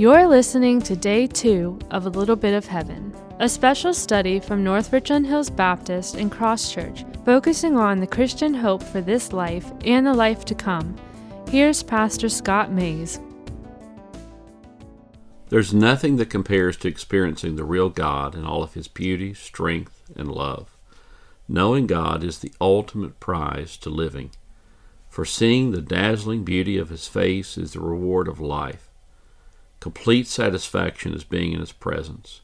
You're listening to day two of A Little Bit of Heaven, a special study from North Richland Hills Baptist and Cross Church, focusing on the Christian hope for this life and the life to come. Here's Pastor Scott Maze. There's nothing that compares to experiencing the real God in all of his beauty, strength, and love. Knowing God is the ultimate prize to living, for seeing the dazzling beauty of his face is the reward of life. Complete satisfaction is being in his presence.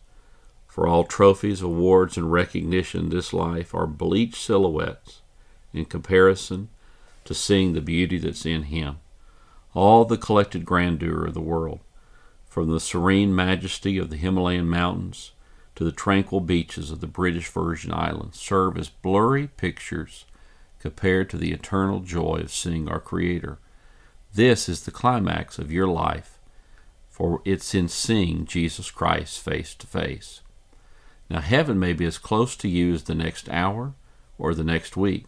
For all trophies, awards, and recognition this life are bleached silhouettes in comparison to seeing the beauty that's in him. All the collected grandeur of the world from the serene majesty of the Himalayan mountains to the tranquil beaches of the British Virgin Islands serve as blurry pictures compared to the eternal joy of seeing our Creator. This is the climax of your life, for it's in seeing Jesus Christ face to face. Now, heaven may be as close to you as the next hour or the next week,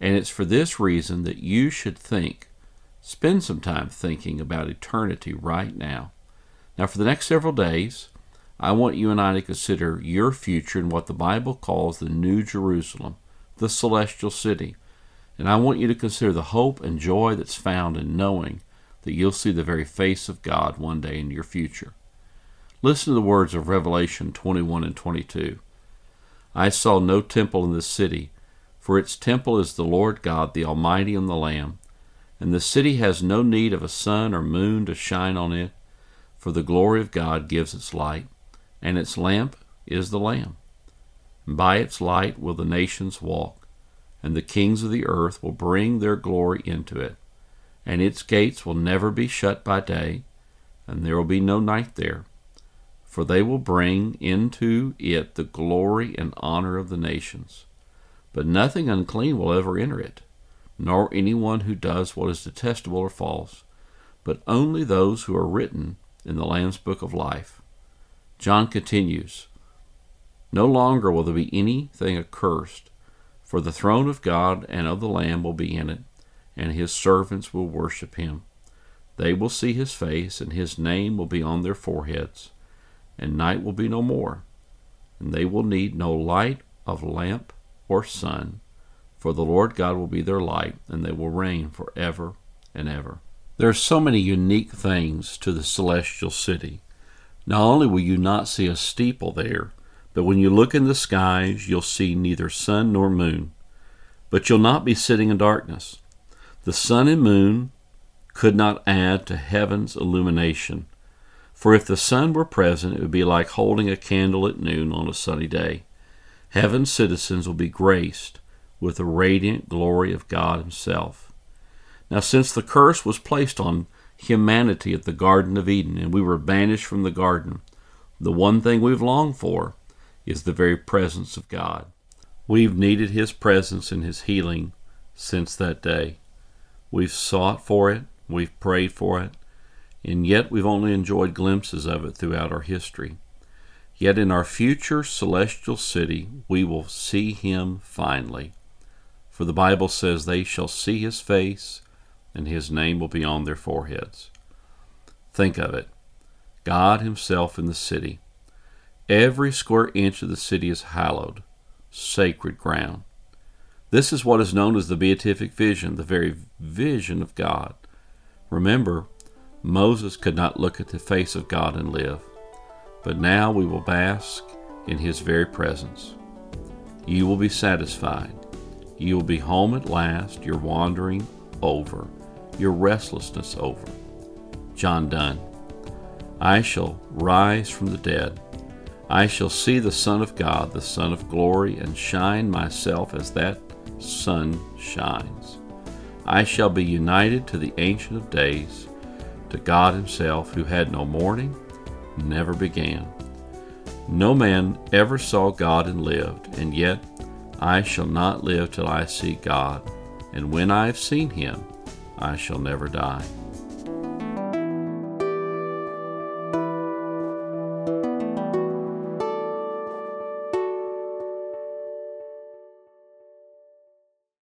and it's for this reason that you should think, spend some time thinking about eternity right now. Now, for the next several days, I want you and I to consider your future in what the Bible calls the New Jerusalem, the celestial city. And I want you to consider the hope and joy that's found in knowing that you'll see the very face of God one day in your future. Listen to the words of Revelation 21 and 22. I saw no temple in this city, for its temple is the Lord God, the Almighty, and the Lamb. And the city has no need of a sun or moon to shine on it for the glory of God gives its light, and its lamp is the Lamb. By its light will the nations walk, and the kings of the earth will bring their glory into it. And its gates will never be shut by day, and there will be no night there. For they will bring into it the glory and honor of the nations. But nothing unclean will ever enter it, nor anyone who does what is detestable or false, but only those who are written in the Lamb's Book of Life. John continues No longer will there be anything accursed, for the throne of God and of the Lamb will be in it, and his servants will worship him. They will see his face, and his name will be on their foreheads, and night will be no more. And they will need no light of lamp or sun, for the Lord God will be their light, and they will reign for ever and ever. There are so many unique things to the celestial city. Not only will you not see a steeple there, but when you look in the skies, you'll see neither sun nor moon. But you'll not be sitting in darkness. The sun and moon could not add to heaven's illumination. For if the sun were present, it would be like holding a candle at noon on a sunny day. Heaven's citizens will be graced with the radiant glory of God Himself. Now, since the curse was placed on humanity at the Garden of Eden and we were banished from the garden, the one thing we've longed for is the very presence of God. We've needed His presence and His healing since that day. We've sought for it, we've prayed for it, and yet we've only enjoyed glimpses of it throughout our history. Yet in our future celestial city, we will see Him finally. For the Bible says, They shall see His face and his name will be on their foreheads. Think of it God Himself in the city. Every square inch of the city is hallowed, sacred ground. This is what is known as the beatific vision, the very vision of God. Remember, Moses could not look at the face of God and live, but now we will bask in His very presence. You will be satisfied. You will be home at last, your wandering over your restlessness over. John Donne. I shall rise from the dead. I shall see the Son of God, the Son of glory, and shine myself as that sun shines. I shall be united to the Ancient of Days, to God Himself, who had no morning, never began. No man ever saw God and lived, and yet I shall not live till I see God. And when I have seen Him, I shall never die.